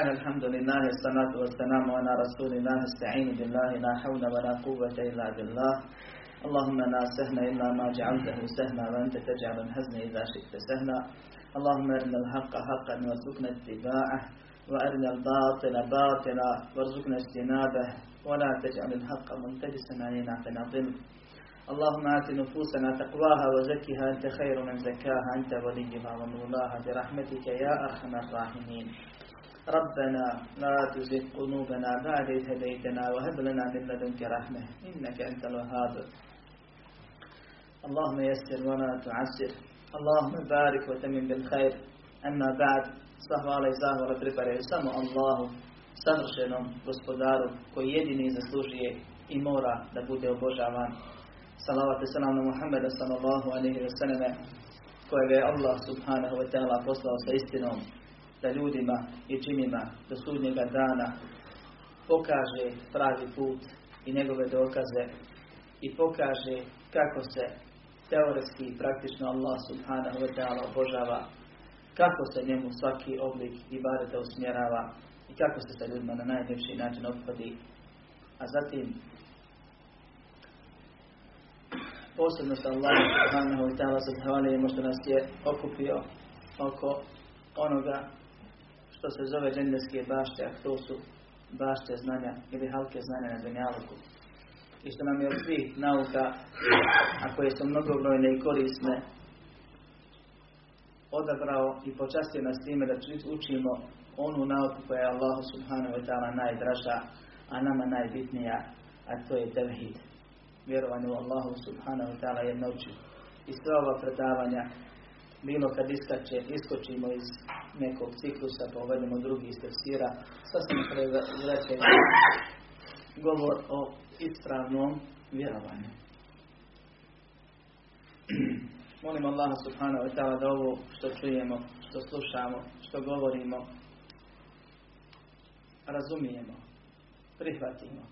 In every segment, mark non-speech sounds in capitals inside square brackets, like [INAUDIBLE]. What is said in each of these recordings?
Bismillah, alhamdulillah, salatu wa salamu ala rasulillah, sta'inu billahi, la hawla wa la quvvata illa billah. اللهم لا سهل إلا ما جعلته سهلا وأنت تجعل الحزن إذا شئت سهلا. اللهم أرنا الحق حقا وارزقنا اتباعه وأرنا الباطل باطلا وارزقنا اجتنابه ولا تجعل الحق ملتبسا علينا فنضل اللهم آت نفوسنا تقواها وزكها أنت خير من زكاها أنت وليها ومولاها برحمتك يا أرحم الراحمين. ربنا لا تزغ قلوبنا بعد إذ هديتنا وهب لنا من لدنك رحمة إنك أنت الوهاب اللهم يسر ولا تعسر اللهم بارك وتمن بالخير أما بعد Zahvala i zahvala pripadaju samo Allahu, savršenom gospodaru koji jedini zaslužuje i mora da bude obožavan. Salavat i salam na Muhammeda sallallahu alaihi wa sallam kojeg je Allah subhanahu wa ta'ala poslao sa istinom da ljudima i činima do sudnjega dana pokaže pravi put i njegove dokaze i pokaže kako se teoretski i praktično Allah subhanahu wa ta'ala obožava kako se njemu svaki oblik i bareta usmjerava i kako se sa ljudima na najljepši način ophodi. A zatim posebno sa Allah subhanahu wa ta'ala zahvaljujemo što nas je okupio oko onoga što se zove džendeske bašte, a to su bašte znanja ili halke znanja na Dunjaluku. I što nam je od svih nauka, a koje su mnogobrojne i korisne, odabrao i počastio nas time da učimo onu nauku koja je Allahu subhanahu wa ta'ala najdraža, a nama najbitnija, a to je tevhid. Vjerovanje u Allahu subhanahu wa ta'ala jednoću. I sve ova predavanja, bilo kad iskače, iskočimo iz nekog ciklusa, pa drugi iz tefsira, sasvim prezreće govor o ispravnom vjerovanju. [CLEARS THROAT] Molim Allaha subhanahu wa ta'ala da ovo što čujemo, što slušamo, što govorimo, razumijemo, prihvatimo,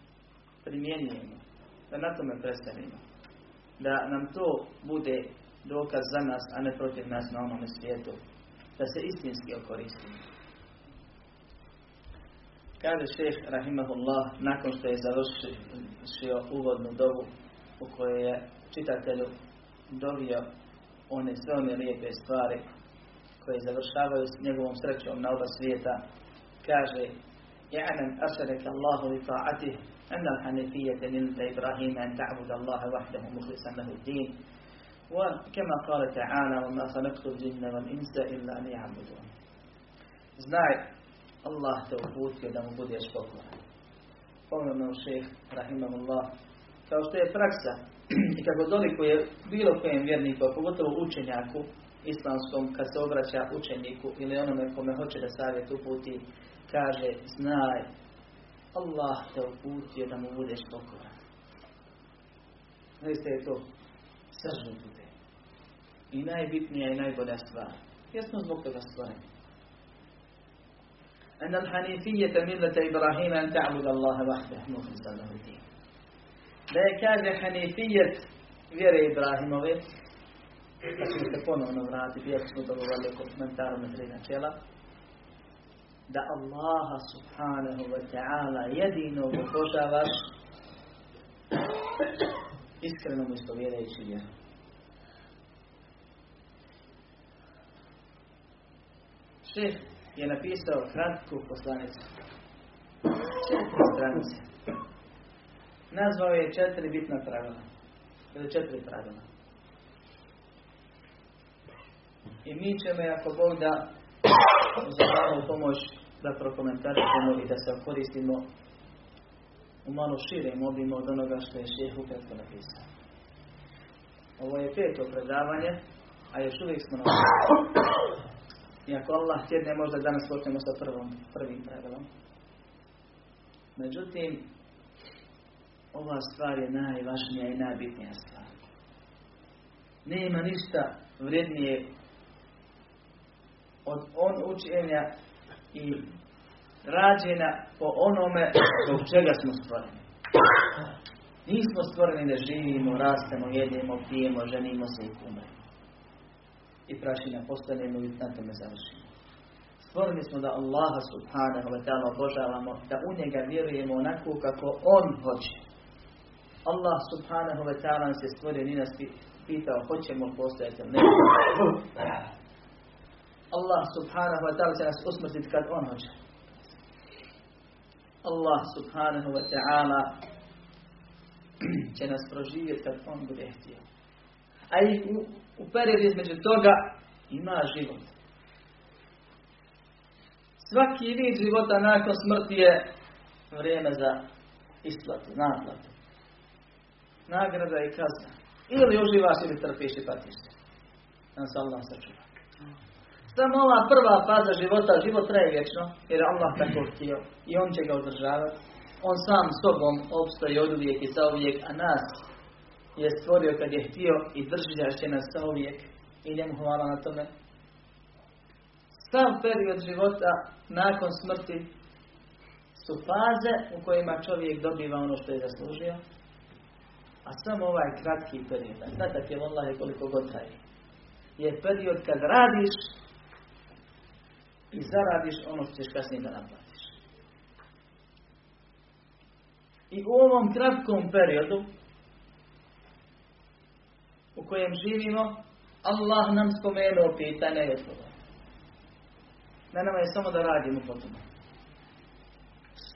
primjenjujemo, da na tome prestanemo. Da nam to bude dokaz za nas, a ne protiv nas na onome svijetu. Da se istinski okoristimo. Kaže šeh Rahimahullah, nakon što je završio uvodnu dovu u kojoj je čitatelju dovio one sve one lijepe stvari koje završavaju s njegovom srećom na oba svijeta, kaže يعلم أرسلك الله لطاعته أن الحنيفية ملة إبراهيم أن تعبد الله وحده مخلصا له الدين وكما قال تعالى وما خلقت الجن والإنس إلا ليعبدون Znaj, Allah te uputio da mu budeš pokoran. Pomenuo šeh, rahimahullah, kao što je praksa [CLEARS THROAT] i kako dolikuje bilo kojem vjerniku, a pogotovo učenjaku islamskom, kad se obraća učeniku ili onome kome hoće da savjet uputi, kaže, znaj, Allah te uputio da mu budeš pokoran. Zaista je to sržno bude. I najbitnija i najbolja stvar. Jesmo zbog toga stvareni. أن الحنيفية ملة إبراهيم أن تعبد الله وحده مخلصا له الدين da je kaže hanifijet vjere Ibrahimove, pa ćemo se ponovno vratiti, iako smo dogovorili oko komentaru na tri načela, da Allaha subhanahu wa ta'ala jedino obožavaš iskreno mu ispovjedajući vjeru. Šef je napisao kratku poslanicu. Četiri stranice nazvao je četiri bitna pravila. Ili četiri pravila. I mi ćemo, ako Bog da, za pomoć da prokomentarišemo i da se koristimo u malo širem obimu od onoga što je šeh ukratko napisao. Ovo je peto predavanje, a još uvijek smo na I ako Allah tjedne, možda danas počnemo sa prvom, prvim pravilom. Međutim, ova stvar je najvažnija i najbitnija stvar. Nema ništa vrijednije od on učenja i rađenja po onome zbog čega smo stvoreni. Nismo stvoreni da živimo, rastemo, jedemo, pijemo, ženimo se i umremo. I prašina postanemo i na tome završimo. Stvoreni smo da Allaha subhanahu wa ta'ala obožavamo, da u njega vjerujemo onako kako On hoće. Allah subhanahu wa ta'ala je stvorio, ni nas pitao hoćemo postojati ne. Allah subhanahu wa ta'ala će nas usmrtiti kad On hoće. Allah subhanahu wa ta'ala će nas proživjeti kad On bude htio. A i u, u periodu između toga ima život. Svaki vid života nakon smrti je vrijeme za isplatu, naplatu. Nagrada i kazna. Ili uživaš ili trpiš i patiš se. Allah sačuva. Samo ova prva faza života, život traje vječno, jer Allah tako htio i On će ga održavati. On sam sobom opstoji od uvijek i uvijek, a nas je stvorio kad je htio i držat će nas uvijek. I njemu hvala na tome. Sam period života nakon smrti su faze u kojima čovjek dobiva ono što je zaslužio, a samo ovaj kratki period, a znatak je je koliko god traje, je period kad radiš i zaradiš ono što ćeš kasnije da naplatiš. I u ovom kratkom periodu u kojem živimo, Allah nam spomenuo pitanje i odgovor. Na nama je samo da radimo po tome.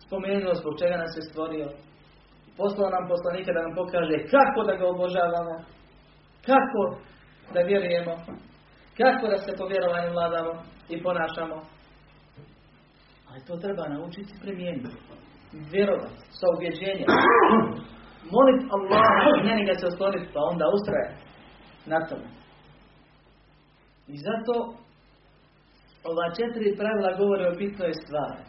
Spomenuo zbog čega nas je stvorio. Poslao nam poslanika da nam pokaže kako da ga obožavamo. Kako da vjerujemo. Kako da se po vjerovanju vladamo i ponašamo. Ali to treba naučiti primijeniti. Vjerovati sa ubjeđenjem. Molit Allah i ne ga se osloniti pa onda ustraje na tome. I zato ova četiri pravila govore o bitnoj stvari.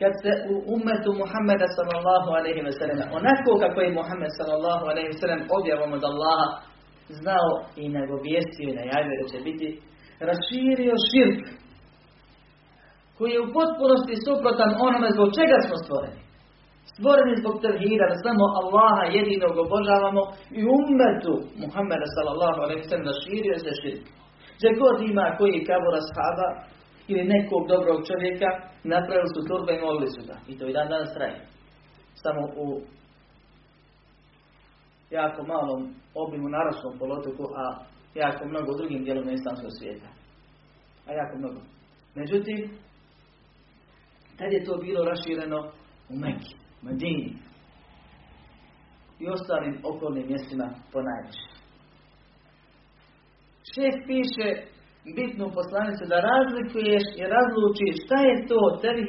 Kad se u umetu Muhammeda sallallahu alaihi ve onako kako je Muhammed sallallahu alaihi ve sellem objavom od Allaha znao i nagovijestio i najavio da će biti, raširio širk koji je u potpunosti suprotan onome zbog čega smo stvoreni. Stvoreni zbog tevhida, da samo Allaha jedinog obožavamo i umetu Muhammeda sallallahu alaihi sallam raširio se širk. Gdje god ima koji kabura shaba ili nekog dobrog čovjeka, napravili su turbe i molili su ga. I to i dan danas traje. Samo u jako malom obimu narasnom polotoku, a jako mnogo u drugim dijelovima islamskog svijeta. A jako mnogo. Međutim, tad je to bilo rašireno u Mekki, Medini i ostalim okolnim mjestima po najviše. Šef piše bitnu poslanicu da razlikuješ i razlučiš šta je to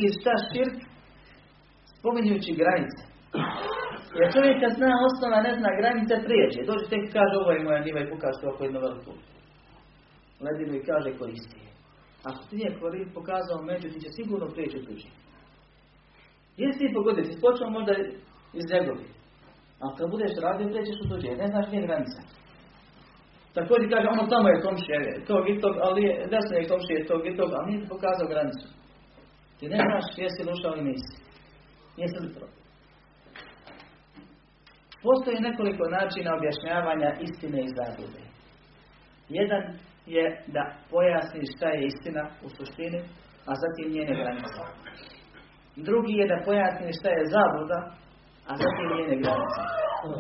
i šta širk, spominjući granice. Jer čovjek kad zna osnova, ne zna granice, prijeđe. Dođe tek kaže ovo je moja niva i pokaže ovako jednu veliku ledinu i kaže koristi je. Ako ti nije pokazao među, ti će sigurno prijeći tuđi. Jesi ti pogodio, ti počeo možda iz njegovi. A kad budeš radio, prećeš u tuđe, ne znaš nije granica. Također kaže, ono tamo je komšije, tog i tog, ali desno je komšije tog i tog, ali nije pokazao granicu. Ti ne znaš jesi li ušao ili nisi. Jesi li to? Postoji nekoliko načina objašnjavanja istine i zablude. Jedan je da pojasniš šta je istina u suštini, a zatim njene granice. Drugi je da pojasniš šta je zabluda, a zatim njene granice.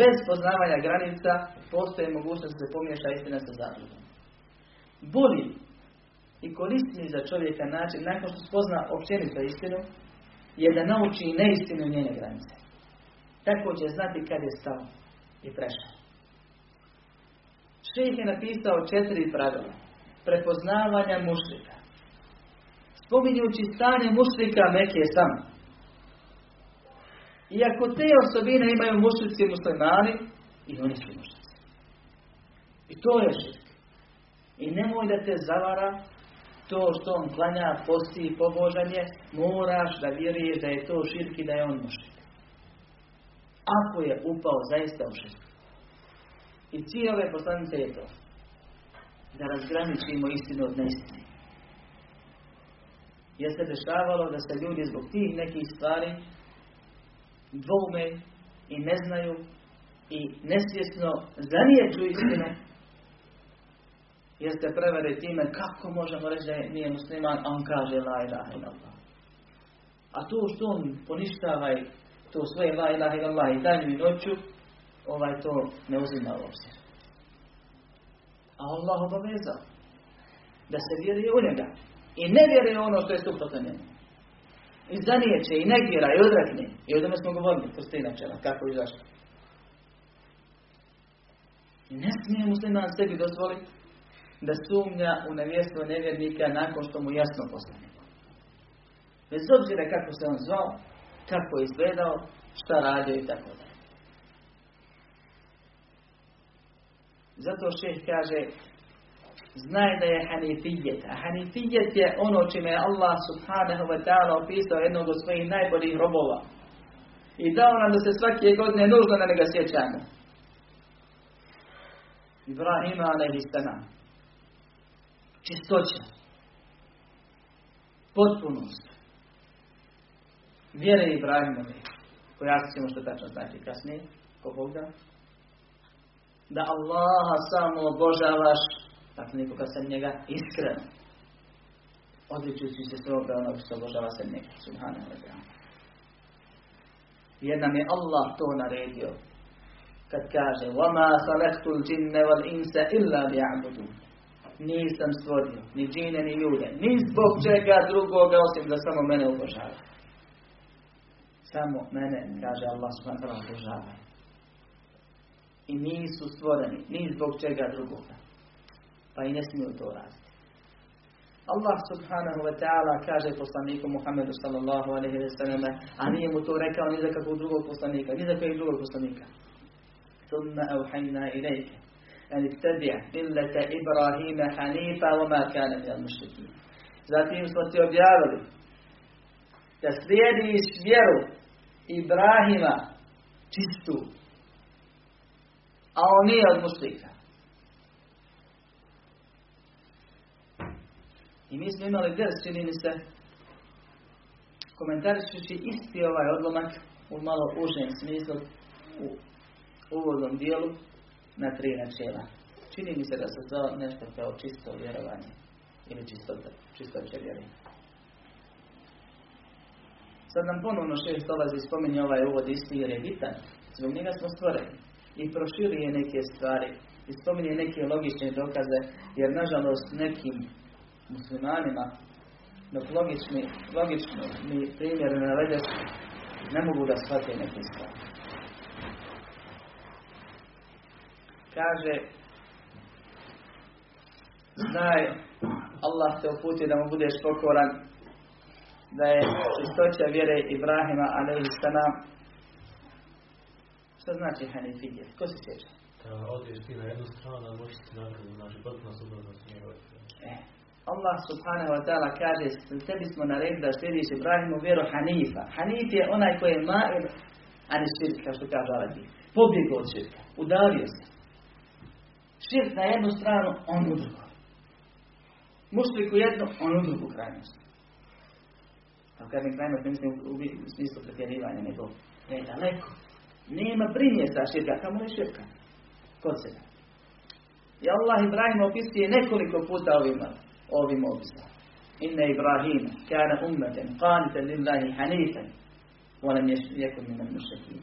Bez poznavanja granica postoji mogućnost da se pomiješa istina sa zabludom. Bolji i korisniji za čovjeka način, nakon što spozna općenito istinu, je da nauči neistinu njene granice. Tako će znati kad je stao i prešao. Šejh je napisao četiri pravila prepoznavanja mušlika. Spominjući stanje mušlika neke sam. Iako te osobine imaju mušlici muslimani, i oni su mušlici. I to je širk. I nemoj da te zavara to što on klanja, posti i pobožanje, moraš da vjeruješ da je to širk i da je on mušlik. Ako je upao zaista u širk. I cilj ove poslanice je to. Da razgraničimo istinu od neistine. Jer se dešavalo da se ljudi zbog tih nekih stvari dvoume i ne znaju i nesvjesno zaniječu istinu jeste prevere time kako možemo reći da nije musliman, a on kaže la ilaha illallah. A to što on poništava to svoje la ilaha illallah i danju i noću, ovaj to ne uzima u obzir. A Allah obavezao da se vjeruje u njega. I ne vjeruje ono što je suprotno njemu. I zanijeće, i negira, i odrekne. I o tome smo govorili, kroz tri načela, kako i zašto. I ne smije musliman sebi dozvoliti da sumnja u nevjestvo nevjernika nakon što mu jasno postane. Bez obzira kako se on zvao, kako je izgledao, šta radio i tako dalje. Zato šeh kaže, znaj da je hanifijet. A hanifijet je ono čime je Allah subhanahu wa ta'ala opisao jednog od svojih najboljih robova. I dao nam da se svake godine nužno na njega sjećamo. Ibrahima alaihi Čistoća. Potpunost. Vjere Ibrahimove. Pojasnit ćemo što tačno znači kasnije. Ko Bog da. Da Allaha samo obožavaš Dakle, nikoga sem njega iskreno. Odličujući se svoga onog što obožava se njega. Subhanahu wa ta'ala. Jer nam je Allah to naredio. Kad kaže وَمَا خَلَقْتُ الْجِنَّ وَالْإِنسَ إِلَّا لِيَعْبُدُونَ Nisam stvorio ni džine ni ljude. Ni zbog čega drugoga osim da samo mene obožava. Samo mene, kaže Allah subhanahu wa ta'ala, obožava. I nisu stvoreni, ni zbog čega drugoga pa i ne smiju to raditi. Allah subhanahu wa ta'ala kaže poslaniku Muhammedu sallallahu alaihi wa sallam, a nije mu to rekao ni za kakvog drugog poslanika, ni za kojeg drugog poslanika. Thumma auhajna ilajke, an ittabi' millata Ibrahima hanifa wa ma kana min al-mushrikin. Zatim smo ti objavili da slijediš vjeru Ibrahima čistu, a on nije od mušlika. I mi smo imali ders, čini mi se, komentarišući isti ovaj odlomak u malo užem smislu, u uvodnom dijelu, na tri načela. Čini mi se da se to nešto kao čisto vjerovanje ili čisto, čistoće vjerovanje. Sad nam ponovno šest dolazi spominje ovaj uvod isti jer je bitan. Zbog njega smo stvoreni. I proširuje neke stvari. I spominje neke logične dokaze. Jer nažalost nekim muslimanima, dok logični, logični mi primjer navedeš, ne mogu da shvate neke stvari. Kaže, znaj, Allah te uputio da mu budeš pokoran, da je čistoća vjere Ibrahima, salam, što znači Hanifidje? Ko se sjeća? Da odeš ti na jednu stranu, a možeš ti nakon, znači potpuno suprotno smjerovati. E, Allah subhanahu wa ta'ala kaže tebi smo naredili da slijediš Ibrahimu vjeru Hanifa. Hanif je onaj koji je ma'il ani širk, kao što kaže Arabi. Pobjegao od širka. Udalio se. Širk na jednu stranu, on u drugu. Mušlik u jednu, on u drugu krajnost. A kažem krajnost, ne mislim u smislu pretjerivanja, nego je daleko. Nema primjesa širka, kamo je širka. Kod sebe. I Allah Ibrahim opisuje nekoliko puta ovima ovim opisom. Inna Ibrahim kana ummeten qanitan lillahi hanifan walam yakun min al-mushrikin.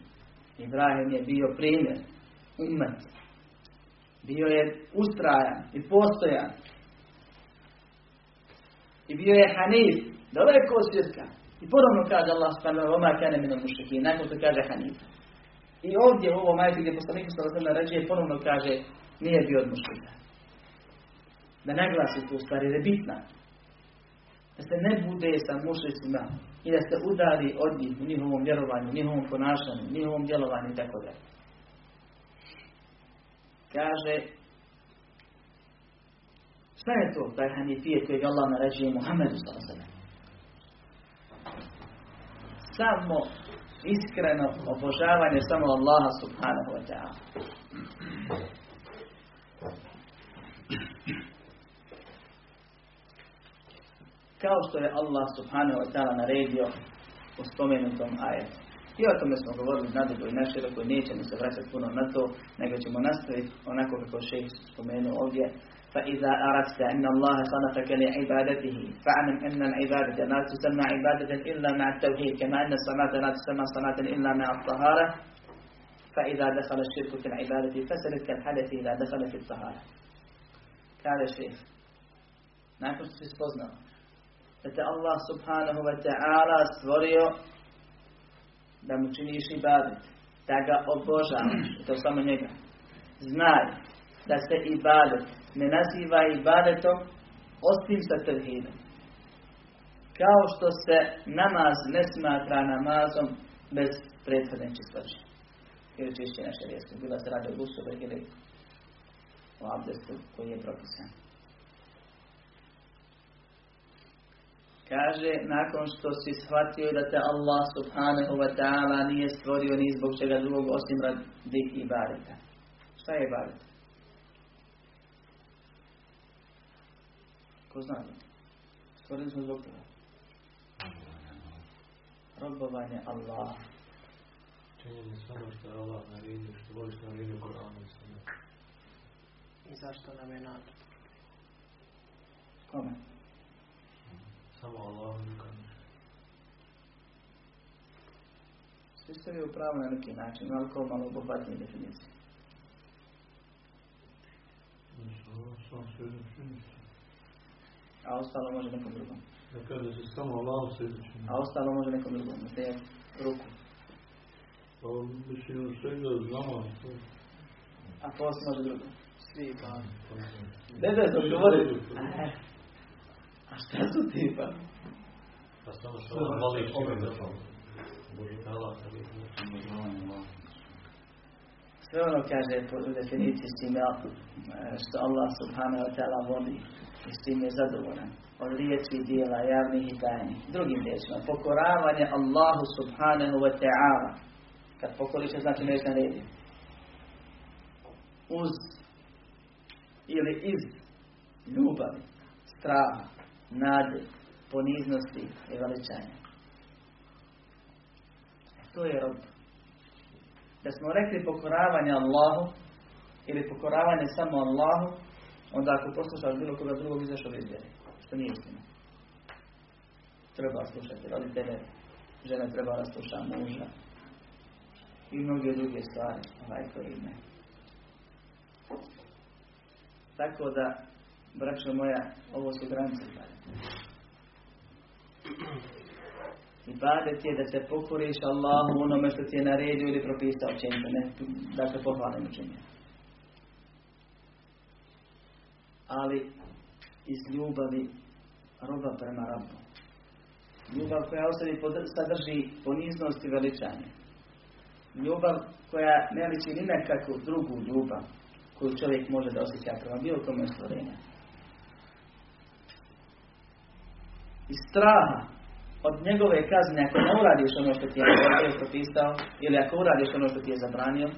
Ibrahim je bio primjer ummet. Bio je ustrajan i postojan. I bio je hanif, daleko od svjetka. I ponovno kaže Allah subhanahu wa ta'ala kana min al-mushrikin. Nakon to kaže hanif. I ovdje u ovom ajtu gdje poslanik sallallahu alejhi ređe ponovno kaže nije bio od mušrika da naglasi tu stvar jer je bitna. Da se ne bude sa mušicima i da se udari od njih u njihovom vjerovanju, njihovom ponašanju, njihovom djelovanju i tako dalje. Kaže, šta je to taj hanifijet kojeg Allah naređuje Muhammedu sallallahu Samo iskreno obožavanje samo Allaha subhanahu wa ta'ala. Kao što je Allah subhanahu wa ta'ala naredio u spomenutom ajetu. I o tome smo govorili nadugo i naširoko i nećemo se vraćati puno na to, nego ćemo nastaviti onako kako šeh spomenuo ovdje, فإذا أردت أن الله خلقك لعبادته فاعلم أن العبادة لا تسمى عبادة إلا مع التوحيد كما أن الصلاة لا تسمى صلاة إلا مع الطهارة فإذا دخل الشرك في العبادة فسلت كالحدث إذا دخل في الطهارة قال الشيخ nakon što si spoznao da te Allah subhanahu wa ta'ala stvorio da mu činiš ibadet, da ga obožavaš, to samo njega. Znaj da se ibadet ne naziva ibadetom osim sa tevhidom. Kao što se namaz ne smatra namazom bez prethodne čistoće. Ili čišćenja šarijeska. Bila se radi o ili o abdestu koji je propisan. Kaže, nakon što si shvatio da te Allah subhanahu wa ta'ala nije stvorio ni zbog čega drugog osim radi ibadeta. Šta je ibadet? Ko zna? Stvorili smo zbog toga. Robovanje Allah. Činjenje samo što je Allah naredio, što voliš naredio Koranu i. I zašto nam je nada? Kome? Samo Allah nikad ništa. Svi ste vi u pravu na neki način, ali kao malo obuhvatnije definicije. A ostalo može nekom drugom. Da kada se samo Allah svjedom činiti. A ostalo može nekom drugom. Na te ruku. Pa mislim svega znamo to. A poslije može drugom. Svi ibadeti. Ne da. Šta su ti pa? Pa samo što Allah voli ove državu. Naredio. Sve ono kaže po definiciji s time što Allah subhanahu wa ta'ala voli i s tim je zadovoljan. Od riječi i dijela, javnih i tajnih. Drugim riječima, pokoravanje Allahu subhanahu wa ta'ala. Kad pokoriš, znači nešto naredi. Uz ili iz ljubavi, straha, nade, poniznosti i veličanja. To je rob. Da smo rekli pokoravanje Allahu ili pokoravanje samo Allahu, onda ako poslušaš bilo koga drugog izašao iz. Što nije istina. Treba slušati roditelje, žena treba da sluša muža i mnoge druge stvari, ovaj koji ne. Tako da, braćo moja, ovo su granice Ibadet je da se pokoriš Allahu onome što ti je naredio ili propisao učenje, ne da se pohvalim učenje. Ali iz ljubavi roba prema rabu. Ljubav koja u sebi sadrži poniznost i veličanje. Ljubav koja ne liči ni nekakvu drugu ljubav koju čovjek može da osjeća prema bilo kome stvorenja. I straha od njegove kazne ako ne uradiš ono što ti je propisao ili ako uradiš ono što ti je zabranio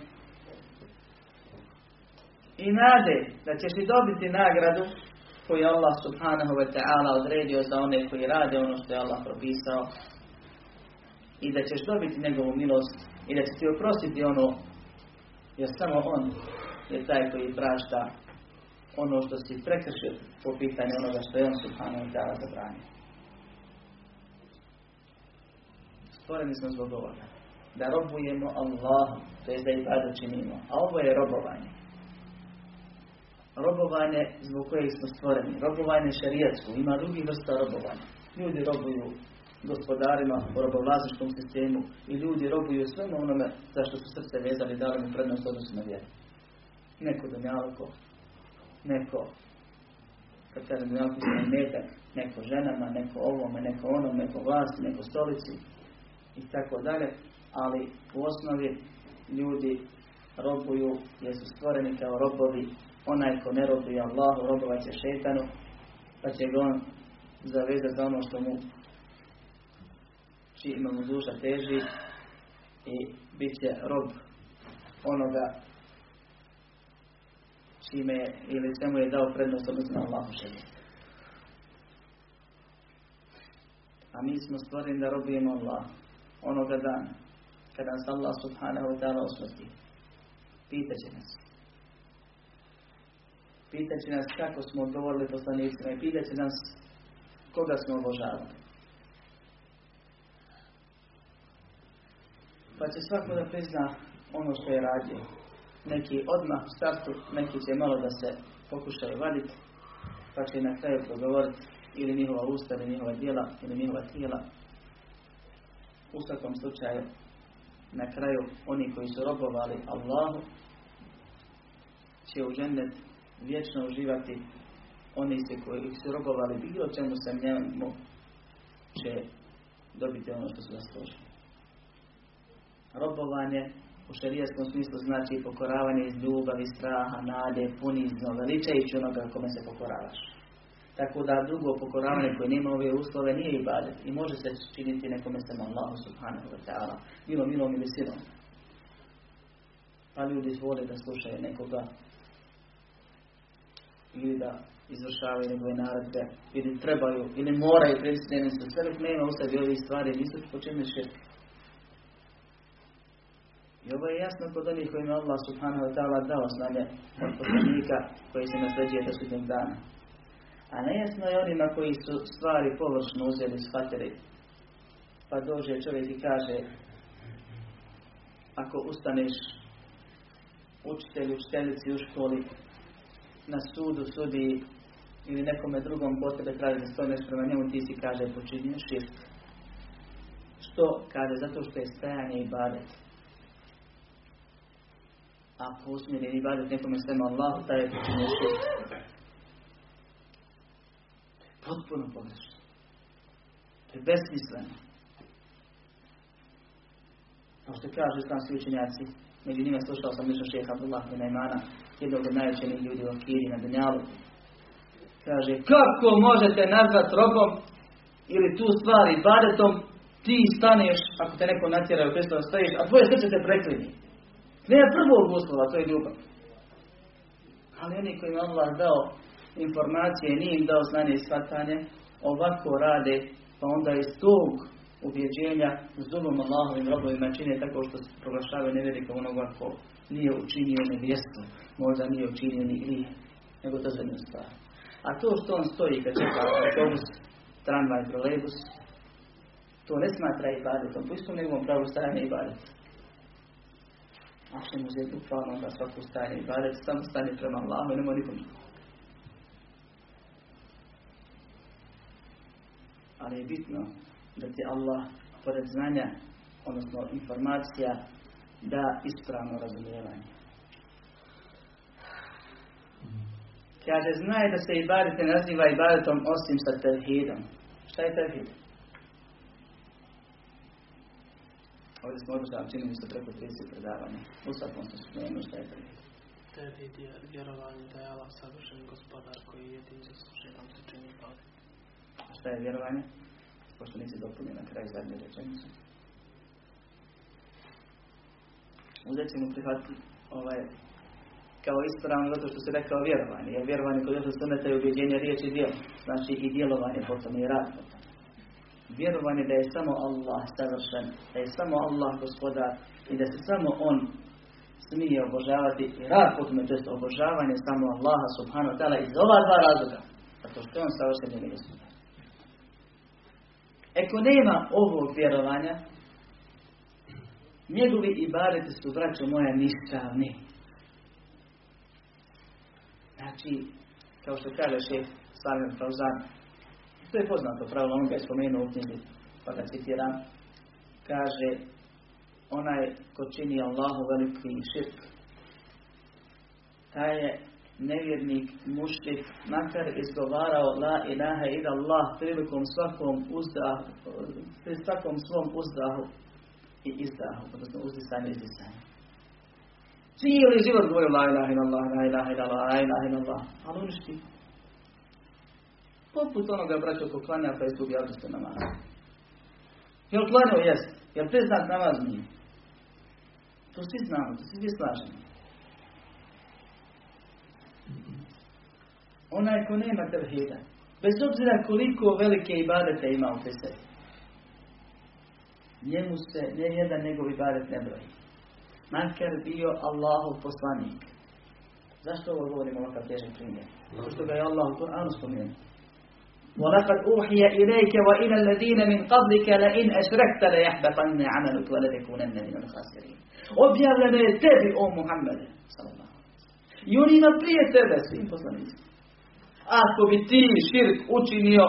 i nade da ćeš i dobiti nagradu koju je Allah subhanahu wa ta'ala odredio za one koji rade ono što je Allah propisao i da ćeš dobiti njegovu milost i da će ti oprostiti ono jer samo on je taj koji prašta ono što si prekršio po pitanju onoga što je on subhanahu wa ta'ala zabranio. Stvoreni smo zbog ovoga. Da robujemo Allahu, to je da ibadu činimo. A ovo je robovanje. Robovanje zbog kojeg smo stvoreni. Robovanje šarijatsko. Ima drugih vrsta robovanja. Ljudi robuju gospodarima u robovlasničkom sistemu i ljudi robuju svemu onome za što su srce vezali dali mu prednost odnosu na vjeru. Neko domjalko, neko kad kažem domjalko metak, neko ženama, neko ovome, neko onome, neko vlasti, neko stolici, i tako dalje, ali u osnovi ljudi robuju, jer su stvoreni kao robovi, onaj ko ne robuje Allahu, robovat će šetanu, pa će ga on zavezati za ono što mu čime mu duša teži i bit će rob onoga čime je, ili čemu je dao prednost odnosno Allahu. A mi smo stvoreni da robujemo Allah onoga dana kada nas Allah subhanahu wa ta'ala osmrti. Pitaće nas. Pitaće nas kako smo odgovorili poslanicima i pitaće nas koga smo obožavali. Pa će svako da prizna ono što je radio. Neki odmah u startu, neki će malo da se pokušaju vaditi, pa će na kraju progovoriti ili njihova usta, ili njihova djela, ili njihova tijela. U svakom slučaju, na kraju, oni koji su robovali Allahu, će u džennet vječno uživati oni se koji su robovali bilo čemu sam njemu će dobiti ono što su zaslužili. Robovanje u šarijaskom smislu znači pokoravanje iz ljubavi, straha, nade, punizno, veličajući onoga kome se pokoravaš. Tako da drugo pokoravanje koje nema ove uslove nije ibadet i može se činiti nekome samo Allahu subhanahu wa ta'ala, milom, milom ili silom. Pa ljudi vole da slušaju nekoga ili da izvršavaju njegove naredbe, ili trebaju, ili moraju predstavljeni su. Sve nema u sebi ovih stvari, nisu počinili širk. I ovo je jasno kod onih kojima Allah subhanahu wa ta'ala dao znanje od poslanika koji se nasljeđuje do sudnjeg dana. A nejasno je onima koji su stvari površno uzeli, shvatili. Pa dođe čovjek i kaže, ako ustaneš učitelju, učiteljici u školi, na sudu sudi ili nekome drugom ko tebe traži da stojneš prema njemu, ti si kaže počinio širk. Što? Kaže, zato što je stajanje i badet. Ako usmjeri i badet nekome svema Allahu, taj je počinio širk. Potpuno pogrešno. To je besmisleno. Kao što kažu islamski učenjaci, među njima slušao sam mišlja šeha Abdullah bin Aymana, jednog od najvećenijih ljudi u Akiri na Dunjalu. Kaže, kako možete nazvat robom ili tu stvari badetom, ti staneš, ako te neko natjera u Hristovom stojiš, a tvoje srce te preklini. Nema prvog uslova, to je ljubav. Ali oni koji Allah dao informacije, nije im dao znanje i shvatanje, ovako rade, pa onda iz tog ubjeđenja drugom Allahovim robovima čine tako što se proglašavaju nevjeri kao onoga ko nije učinio nevjestu, možda nije učinio ni grije, nego za stvar. A to što on stoji kad čeka autobus, tramvaj, trolejbus, to ne smatra i badetom, po istom njegovom pravu stajanje i badet. Ako mu uzeti bukvalno da svaku stajanje i badet, samo stane prema Allahu i nemoj nikom Ali je bitno da ti Allah, pored znanja, odnosno informacija, da ispravno razumijevanje. Kaže, znaj da se ibadet ne naziva ibadetom osim sa tevhidom. Šta je tevhid? Ovdje smo održali, čini mi se preko 30 predavanja. U svakom se spomenuo šta je tevhid. Tevhid je vjerovanje da je Allah savršen gospodar koji je jedin zaslužen nam se čini ibadet. Šta je vjerovanje? Pošto nisi dopunio na kraju zadnje rečenice. Uzet ćemo prihvatiti ovaj, kao ispravno zato što se rekao vjerovanje. Jer vjerovanje kod Jesu suneta je ubjeđenje riječi i djelo. Znači i djelovanje potom i rad potom. Vjerovanje da je samo Allah savršen, da je samo Allah gospodar i da se samo On smije obožavati i rad potom je često obožavanje samo Allaha subhanahu ta'ala iz ova dva razloga. Zato što je On savršen i. Eko nema ovog vjerovanja, njegovi ibadeti su, braćo moja, nistavni. Znači, kao što kaže šef Salim Fauzan, to je poznato pravilo, on ga je spomenuo u knjizi, pa ga citiram, kaže, onaj ko čini Allahu veliki širk, taj je nevjernik, mušrik, makar izgovarao la ilaha ila Allah prilikom svakom uzdahu, pri svakom svom uzdahu i izdahu, odnosno uzdisanje i izdisanje. Cijeli život govorio la ilaha ila Allah, la ilaha ila Allah, la ilaha ila ali uništi. Poput onoga braća ko klanja pa izgubi abdest namaz. Jel klanio jest? Jel priznat namaz nije? To svi znamo, to svi slažemo. Onaj ko nema tevhida, bez obzira koliko velike ibadete ima u te sebi, njemu se ne jedan njegov ibadet ne broji. Makar bio Allahov poslanik. Zašto ovo govorimo ovakav težak primjer? Zato ga je Allah u Kur'anu spomenuo. وَلَقَدْ أُوحِيَ إِلَيْكَ وَإِلَى الَّذِينَ مِنْ قَبْلِكَ لَإِنْ أَشْرَكْتَ لَيَحْبَطَنَّ عَمَلُكَ وَلَتَكُونَنَّ مِنَ الْخَاسِرِينَ Objavljeno je tebi, o Muhammede, sallallahu I onima prije tebe, svim poslanicima. Ako bi ti širk učinio,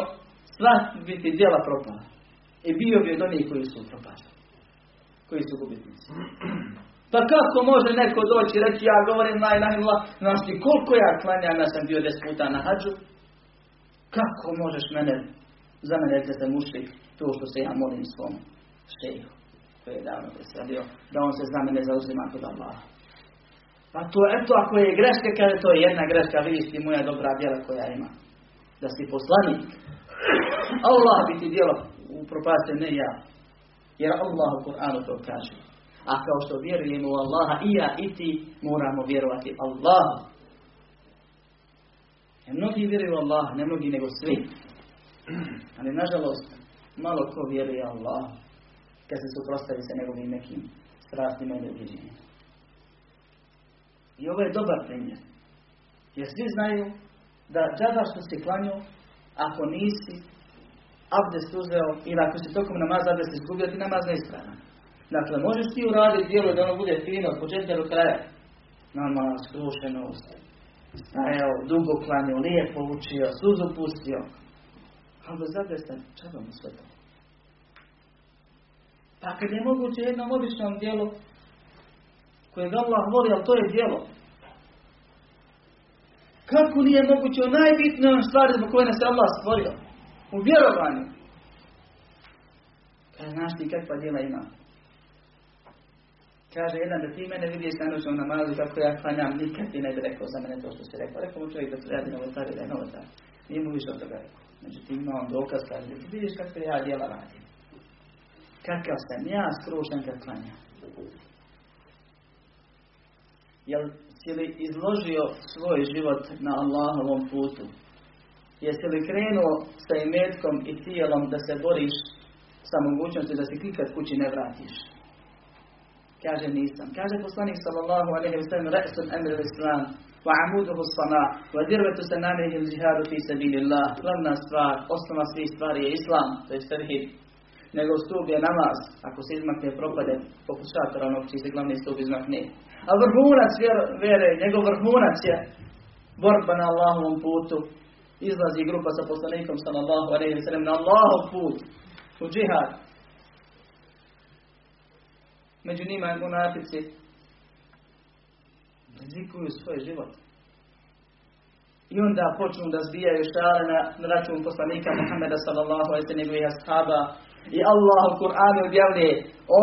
sva bi ti djela propala. I bio bi od onih koji su propali. Koji su gubitnici. Pa kako može neko doći i reći ja govorim la ilaha ti koliko ja klanjam, ja sam bio deset puta na hađu. Kako možeš mene, za mene da sam to što se ja molim svom šeju, koji je davno preselio, da on se za mene zauzima kod Allaha. Pa to, eto, ako je greška, kaže to je jedna greška, vidiš ti moja dobra djela koja ima. Da si poslanik. Allah bi ti djelo upropastio, ne ja. Jer Allah u Kur'anu to kaže. A kao što vjerujemo u Allaha, i ja i ti moramo vjerovati Allahu. Jer mnogi vjeruju u Allaha, ne mnogi nego svi. Ali nažalost, malo ko vjeruje Allah kad se suprostavi sa njegovim nekim strastima i. I ovo je dobar primjer. Jer svi znaju da džaba što si klanio, ako nisi abdest uzeo ili ako si tokom namaza abdest izgubio, ti namaz ne ispravan. Dakle, možeš ti uraditi djelo da ono bude fino od početka do kraja. Namaz, skrušenost, stajao, dugo klanio, lijepo učio, suzu pustio. Ali bez abdesta, čaba mu sve to. Pa kad je moguće jednom običnom djelu kojeg Allah voli, ali to je djelo. Kako nije moguće o najbitnijom stvari zbog koje nas je Allah stvorio? U vjerovanju. Kaže, znaš ti kakva djela ima? Kaže jedan da ti mene vidiš na noćnom namazu kako ja klanjam, nikad ti ne bi rekao za mene to što si rekao. Rekao mu čovjek da se radi novotar i da je novotar. Nije mu više od toga rekao. Međutim, ima on dokaz, kaže, ti vidiš kakve ja djela radim. Kakav sam ja skrušen kad klanjam. Jel si li izložio svoj život na Allahovom putu? Jesi li krenuo sa imetkom i tijelom da se boriš sa mogućnosti da se nikad kući ne vratiš? Kaže nisam. Kaže poslanik sallallahu alaihi wa sallam ra'sul amr al-islam wa amuduhu sana wa dirvetu se namehi il-đihadu fi sabilillah. Glavna stvar, osnova svih stvari je islam, to je tevhid. Nego stup je namaz, ako se izmakne propade, poput šatora onog čiji se glavni stup izmakne. A vrhunac vjere, njegov vrhunac je borba na Allahovom putu. Izlazi grupa sa poslanikom sallallahu alaihi wa sallam na Allahov put, u džihad. Među njima je munafici rizikuju svoj život. I onda počnu da zbijaju šale na, račun poslanika Muhammeda sallallahu alaihi wa sallam njegovih ashaba i Allah u Kur'anu objavljuje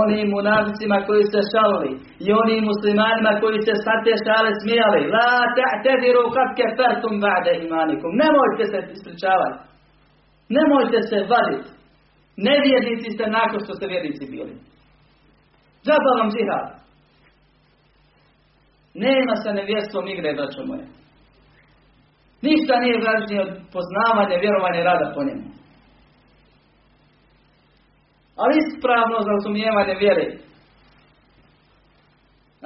onim munaficima koji se šalili i onim muslimanima koji se sad te šale smijali. La ta'tadiru kad kefertum ba'de imanikum. Nemojte se ispričavati. Nemojte se vaditi. Nevjernici ste nakon što ste vjernici bili. Džaba vam džihad. Nema sa nevjestom igre, braćo moje. Ništa nije važnije od poznavanja, vjerovanja rada po njemu Ali ispravno za razumijevanje vjere.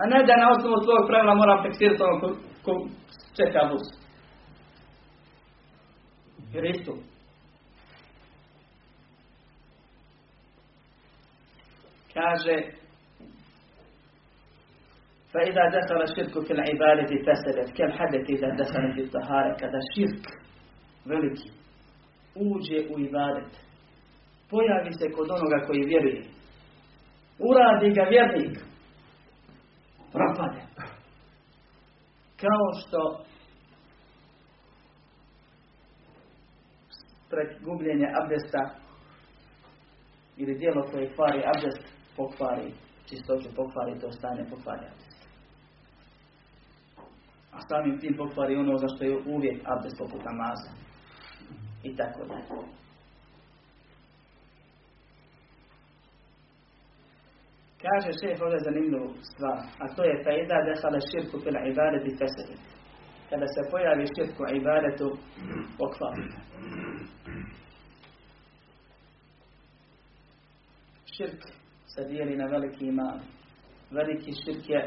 A ne da na osnovu svog pravila moram tekstirati ono ko, ko čeka bus. Jer isto. Kaže فإذا دخل الشرك في العبادة فسدت كالحدث إذا دخل في الطهارة kada širk veliki uđe u ibadet pojavi se kod onoga koji vjeruje. Uradi ga vjernik. Propade. Kao što pred gubljenje abdesta ili dijelo koje kvari abdest pokvari čistoću, pokvari to stanje, pokvari abdest. A samim tim pokvari ono za što je uvijek abdest poput namaza. I tako dalje. Kaže šef ovdje zanimljivu stvar, a to je fejda dehala širku fil ibadeti fesedi. Kada se pojavi širku ibadetu, pokvari. Širk se dijeli na veliki i mali. Veliki širk je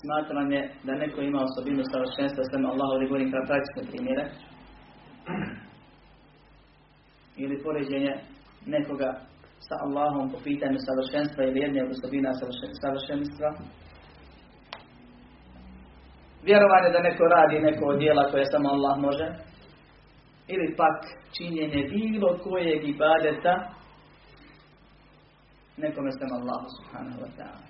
smatranje da neko ima osobinu savršenstva sem Allah ovdje govorim kao praktične primjere ili poređenje nekoga sa Allahom po pitanju savršenstva ili jedne od osobina savršenstva vjerovanje da neko radi neko od dijela koje samo Allah može ili pak činjenje bilo kojeg ibadeta nekome sam Allahu subhanahu wa ta'ala.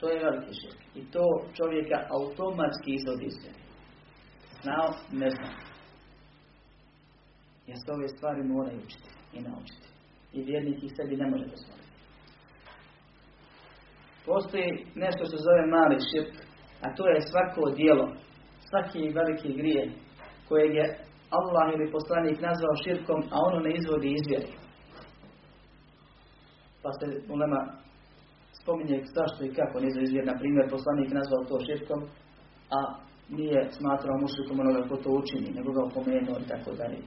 To je veliki širk. I to čovjeka automatski izvodi iz Znao, ne zna. Jer se ove stvari moraju učiti i naučiti. I vjernik ih sebi ne može dozvoliti. Postoji nešto što se zove mali širk, a to je svako dijelo, svaki veliki grije kojeg je Allah ili poslanik nazvao širkom, a ono ne izvodi izvjeri. Pa se ulema spominje zašto i kako ne izvjer. Na primjer, poslanik nazvao to širkom, a nije smatrao mušlikom onoga ko to učini, nego ga opomenuo i tako dalje.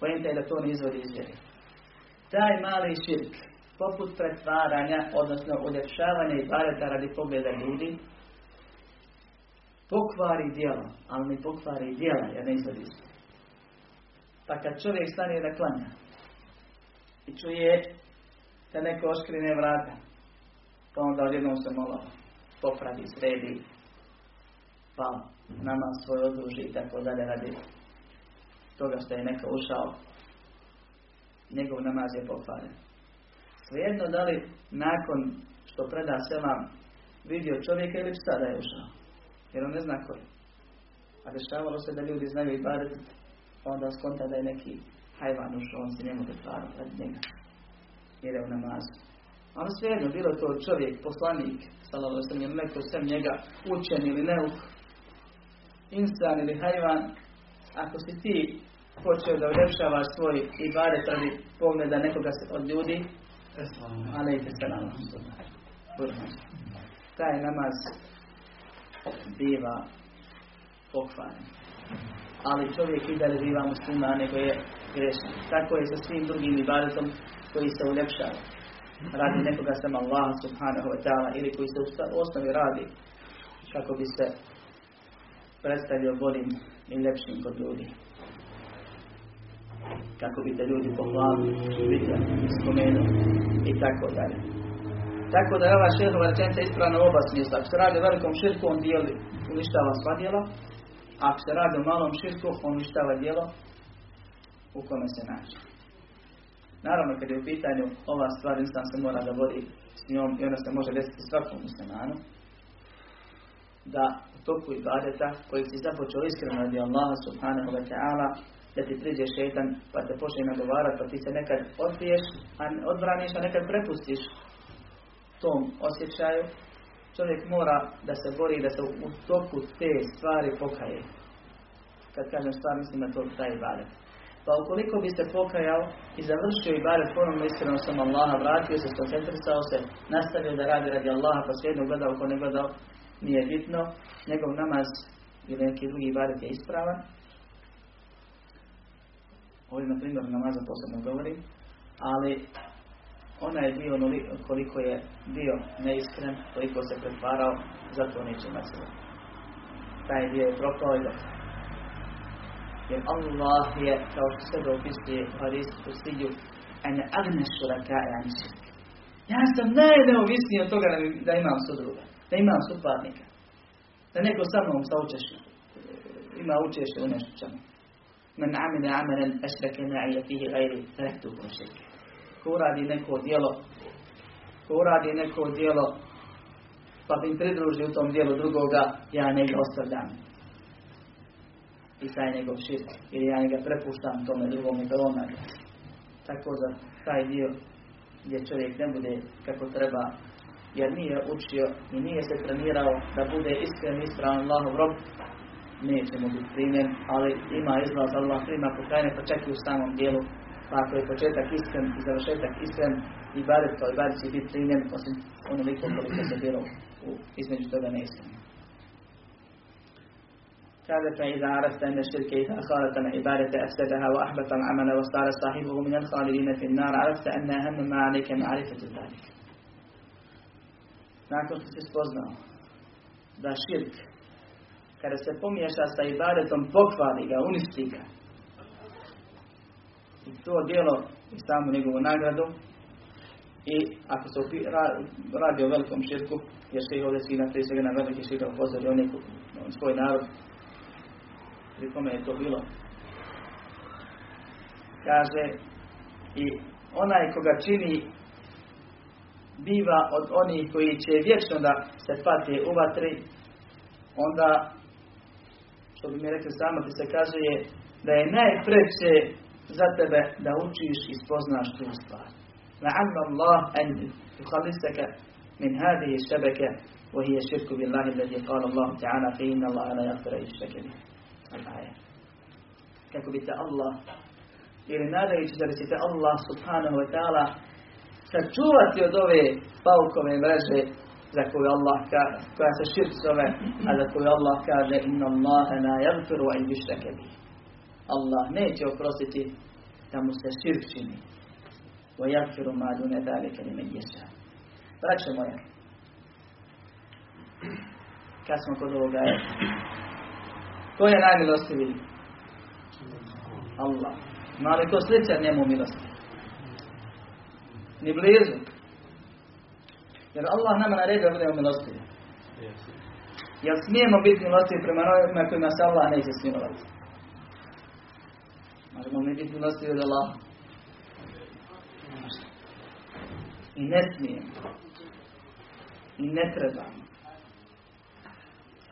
Pojenta je da to ne izvodi izvjeri. Taj mali širk, poput pretvaranja, odnosno uljepšavanja i bareta radi pogleda ljudi, pokvari djelo, ali ne pokvari djela, jer ne izvodi Pa kad čovjek stane da klanja i čuje da neko oškrine vrata, pa onda odjednom se malo popravi, sredi, pa nama svoj odruži i tako dalje radi toga što je neko ušao, njegov namaz je pokvaren. Svejedno da li nakon što preda selam vidio čovjeka ili psa da je ušao. Jer on ne zna ko je. A dešavalo se da ljudi znaju i bar pa onda skonta da je neki hajvan ušao, on se njemu pretvarao radi njega. Jer je u namazu. Ali svejedno, bilo to čovjek, poslanik, salalo sam je neko sem njega, učen ili neuk, insan ili hajvan, ako si ti počeo da uljepšavaš svoj i bare radi pogleda nekoga od ljudi, ali i se nama. Taj namaz biva pokvaren. Ali čovjek i dalje biva muslima, nego je grešan. Tako je sa svim drugim ibadetom koji se uljepšava. Radi nekoga sam Allah subhanahu wa ta'ala ili koji se u osnovi radi kako bi se predstavio boljim i lepšim kod ljudi. Kako bi te ljudi pohvalili, vidjeli, spomenuli i tako dalje. Tako da je ova šehova rečenica ispravna u oba smisla. Ako se radi o velikom širku, on dijeli, uništava sva dijela. A ako se radi o malom širku, on uništava dijelo u kome se nađe. Naravno, kad je u pitanju ova stvar, insan se mora da vodi s njom i ona se može desiti svakom muslimanu, da u toku ibadeta, koji si započeo iskreno radi Allaha subhanahu wa ta'ala, da ti priđe šetan, pa te počne nagovarati, pa ti se nekad odbiješ, a odbraniš, a nekad prepustiš tom osjećaju, čovjek mora da se bori da se u toku te stvari pokaje. Kad kažem stvar, mislim na to taj ibadet. Pa ukoliko bi se pokajao i završio ibadet ponovno iskreno sam Allaha, vratio se, skoncentrisao se, nastavio da radi radi Allaha, pa svejedno gledao ko ne gledao, nije bitno, njegov namaz ili neki drugi ibadet je ispravan. Ovdje na primjer namaza posebno govorim, ali onaj dio koliko je bio neiskren, koliko se pretvarao, zato neće imati Taj dio je propao i gotovo. Jer Allah je, kao što sebe opisuje u hadisu posljednju, ene agne šuraka Ja sam najneovisniji od toga da imam sudruga, da imam suparnika. Da neko sa mnom saučeši, ima učešće u nešto čemu. Men amine amenen esreke ma'ija fihi gajri, ko širke ko uradi neko djelo, ko uradi neko djelo, pa bi pridruži u tom djelu drugoga, ja njega ostavljam. I taj njegov širk, ili ja njega prepuštam tome drugom i on Tako da taj dio gdje čovjek ne bude kako treba, jer nije učio i nije se trenirao da bude iskren ispravan Allahov rob, nećemo biti primjen, ali ima izlaz Allah prima pokajne, pa čak i u samom dijelu. Pa ako je početak iskren i završetak iskren, i bare to, i bare će biti primjen, osim onoliko koliko se bilo u, između toga neiskreno. Kaže pa iza arafta ene širke iza aharata na ibadete afsedaha wa ahbata amana wa stara sahibuhu minan khalidina fin nar arafta ene hemma ma ma'alifatu zalike. Nakon što si spoznao da širk kada se pomiješa sa ibadetom, pokvali ga, uništi ga. I to djelo i samu njegovu nagradu. I ako se radi o velikom širku, jer se i ovdje svi prije svega na veliki širka upozorio neku, svoj narod, pri kome je to bilo. Kaže, i onaj koga čini biva od onih koji će vječno da se pati u vatri, onda, što bi mi rekli samo, ti se kazuje da je najpreće za tebe da učiš i spoznaš tu stvar. لعل الله أن يخلصك من هذه الشبكة وهي الشرك بالله الذي قال الله تعالى فيه إن الله لا يغفر أن يشرك به الآية kako bi te Allah ili nadajući da bi se te Allah subhanahu wa ta'ala sačuvati od ove paukove mreže za koju Allah kaže, koja se širk zove, a za koju Allah kaže inna Allahe la yagfiru an yushrake bi. Allah neće oprostiti da mu se širk čini. Wa yagfiru ma dune dalike li men yasha. Braće moje, kad smo kod ovoga je, ko je najmilostiviji? Allah. Ma li ko sličan njemu milosti? Ni blizu. Jer Allah nama naredio da budemo milostivi. Jel smijemo biti milostivi prema onima kojima se Allah neće smilovati? Možemo mi biti milostivi od Allah. I ne smijemo. I ne trebamo.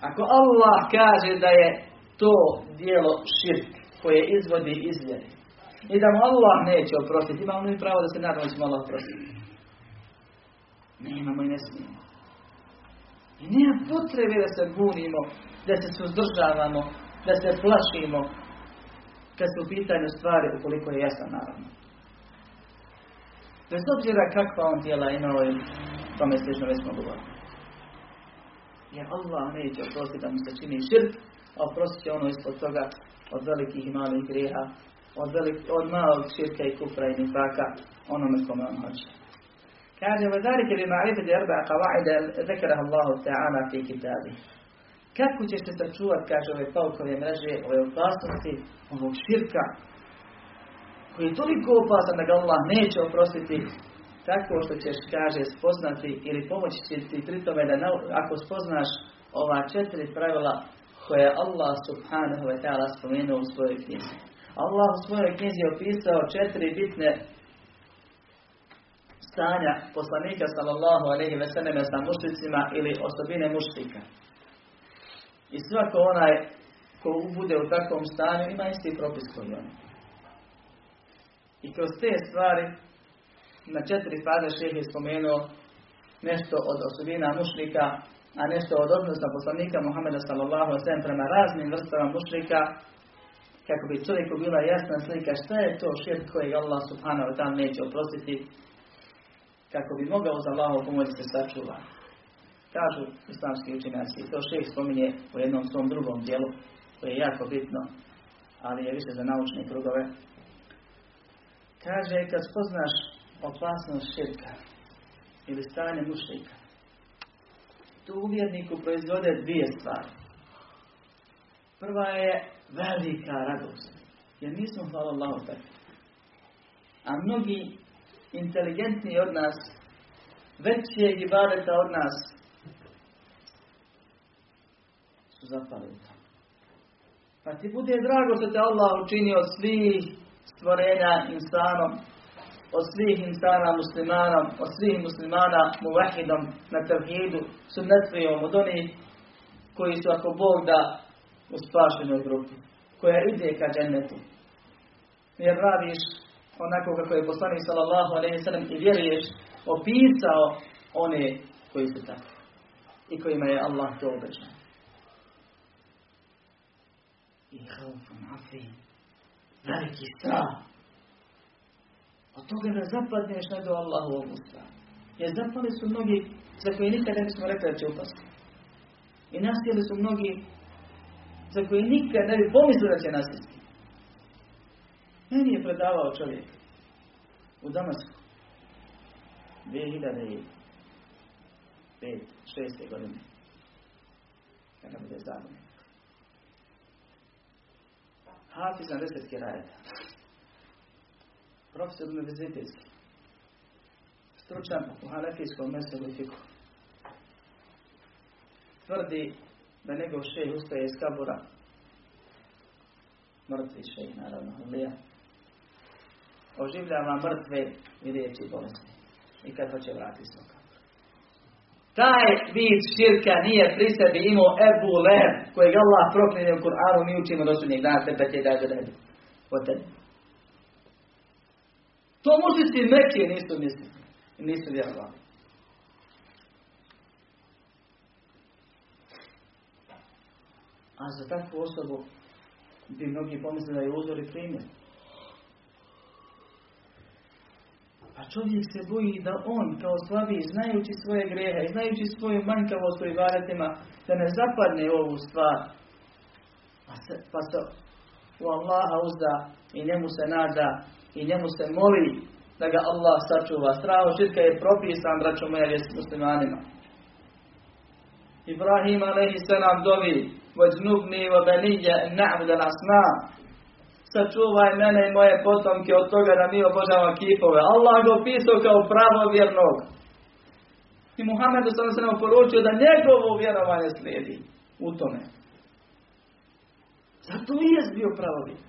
Ako Allah kaže da je to dijelo širk koje izvodi iz vjere i da mu Allah neće oprostiti, imamo mi pravo da se nadamo da ćemo Allah oprostiti. Ne imamo i ne smijemo. I nema potrebe da se bunimo, da se suzdržavamo, da se plašimo, kad su u pitanju stvari ukoliko je jasan naravno. Bez obzira kakva on tijela imao i tome slično već smo govorili. Jer Allah neće oprostiti da mu se čini širk, a oprostit će ono ispod toga od velikih i malih grijeha, od, velik, od malog širka i kufra i nifaka, onome kome on hoće Kaže, وَذَلِكَ بِمَعْرِفَةِ أَرْبَعَ قَوَاعِدَ ذَكَرَهَ اللَّهُ تَعَالَى فِي كِتَابِهِ Kako ćeš se sačuvati, kaže ove paukove mreže, ove opasnosti, ovog širka, koji je toliko opasan da ga Allah neće oprostiti, tako što ćeš, kaže, spoznati ili pomoći će ti pri tome da ako spoznaš ova četiri pravila koje je Allah subhanahu wa ta'ala spomenuo u svojoj knjizi. Allah u svojoj knjizi je opisao četiri bitne stanja poslanika sallallahu alaihi ve sellem sa mušlicima ili osobine mušlika. I svako onaj ko bude u takvom stanju ima isti propis koji on. I kroz te stvari na četiri faze šeh je spomenuo nešto od osobina mušlika, a nešto od odnosa poslanika Muhammeda sallallahu alaihi prema raznim vrstama mušlika, kako bi čovjeku bila jasna slika šta je to širk kojeg Allah subhanahu wa ta'ala neće oprostiti, kako bi mogao za Allahovu pomoć se sačuva. Kažu islamski učenjaci, to šeh spominje u jednom svom drugom dijelu, koje je jako bitno, ali je više za naučne krugove. Kaže, kad spoznaš opasnost širka ili stanje mušlika, tu uvjerniku proizvode dvije stvari. Prva je velika radost. Jer nismo, hvala Allahu. A mnogi inteligentniji od nas, veći i ibadeta od nas, su zapali. Pa ti bude drago što te Allah učinio od svih stvorenja insanom, od svih insana muslimanom, od svih muslimana muvahidom na tevhidu, sunnetvijom, od onih koji su ako Bog da u spašenoj grupi, koja ide ka džennetu. Jer radiš onako kako je poslanik sallallahu alaihi sallam i vjeruješ opisao one koji su tako i kojima je Allah to obećao. I haufun afin. Veliki strah. Od toga da zapadneš na do Allahovog usta. Jer zapali su mnogi za koje nikad ne bismo rekli da će upasti. I nasjeli su mnogi za koje nikad ne bi pomislili da će nasjesti. Meni je predavao čovjek u Damasku 2005. 6. godine. zabune. Hafiz na desetki rajeta. Profesor univerzitetski. Stručan u hanefijskom mesebu i fiku. Tvrdi da njegov šej ustaje iz kabura. Mrtvi šej, naravno, Lija. Oživljava mrtve i riječi bolesti. I kad hoće vratiti kabur. Taj vid širka nije pri sebi imao Ebu Leheb, kojeg Allah proklinje u Kur'anu, mi učimo do sudnjeg dana, tebe će daj da Od tebi. To mušnici Mekije nisu mislili. Nisu vjerovali. A za takvu osobu bi mnogi pomislili da je uzor i primjer. čovjek se boji da on kao slabi, znajući svoje grehe, znajući svoju manjkavost u varatima, da ne zapadne u ovu stvar. Pa se, pa se u Allaha uzda i njemu se nada i njemu se moli da ga Allah sačuva. Strah od širka je propisan, braćo moja, muslimanima. Ibrahim a.s. dovi, vajznubni wa benija na'budan asnam. Sačuvaj mene i moje potomke od toga da mi obožavamo kipove. Allah ga opisao kao pravovjernog. I Muhammedu sam se nam poručio da njegovo vjerovanje slijedi u tome. Zato i je bio pravovjer.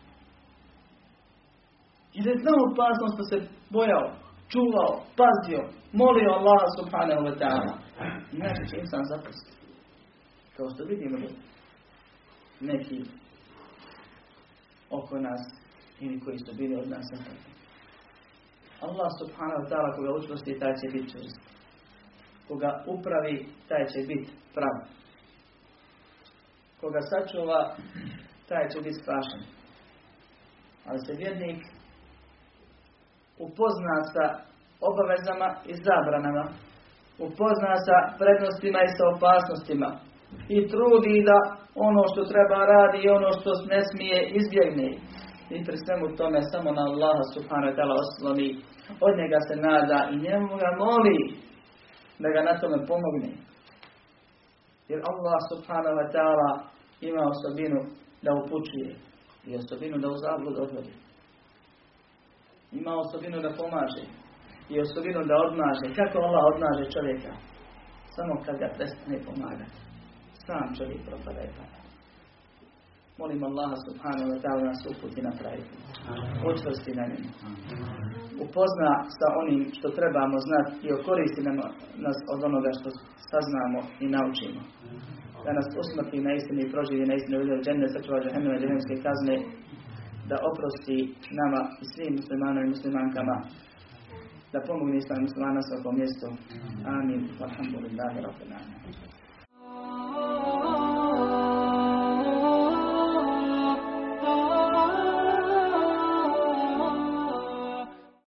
Jer je znao opasnost da se bojao, čuvao, pazio, molio Allaha subhanahu wa ta'ala. Inače će insan zapustiti. Kao što vidimo neki oko nas ili koji su bili od nas Allah subhanahu wa ta'ala koga učvrsti, taj će biti čvrst. Koga upravi, taj će biti prav. Koga sačuva, taj će biti spašen. Ali se vjernik upozna sa obavezama i zabranama, upozna sa prednostima i sa opasnostima i trudi da ono što treba radi i ono što ne smije izbjegne. I pri svemu tome samo na Allaha subhanahu wa ta'ala osloni, od njega se nada i njemu ga moli da ga na tome pomogne. Jer Allah subhanahu wa ta'ala ima osobinu da upućuje i osobinu da u zablud odvodi. Ima osobinu da pomaže i osobinu da odmaže. Kako Allah odmaže čovjeka? Samo kad ga prestane pomagati. Sam čovjek propada i pada. Molim Allaha subhanahu wa ta'ala nas uputi na pravi Učvrsti na njemu. Upozna sa onim što trebamo znati i okoristi nas od onoga što saznamo i naučimo. Da nas usmrti na istini i proživi na istini u džene, sačuva džahenneme džehennemske kazne, da oprosti nama i svim muslimanima i muslimankama, da pomogne islam muslimana svakom mjestu. Amin. Alhamdulillahi rabbil alamin.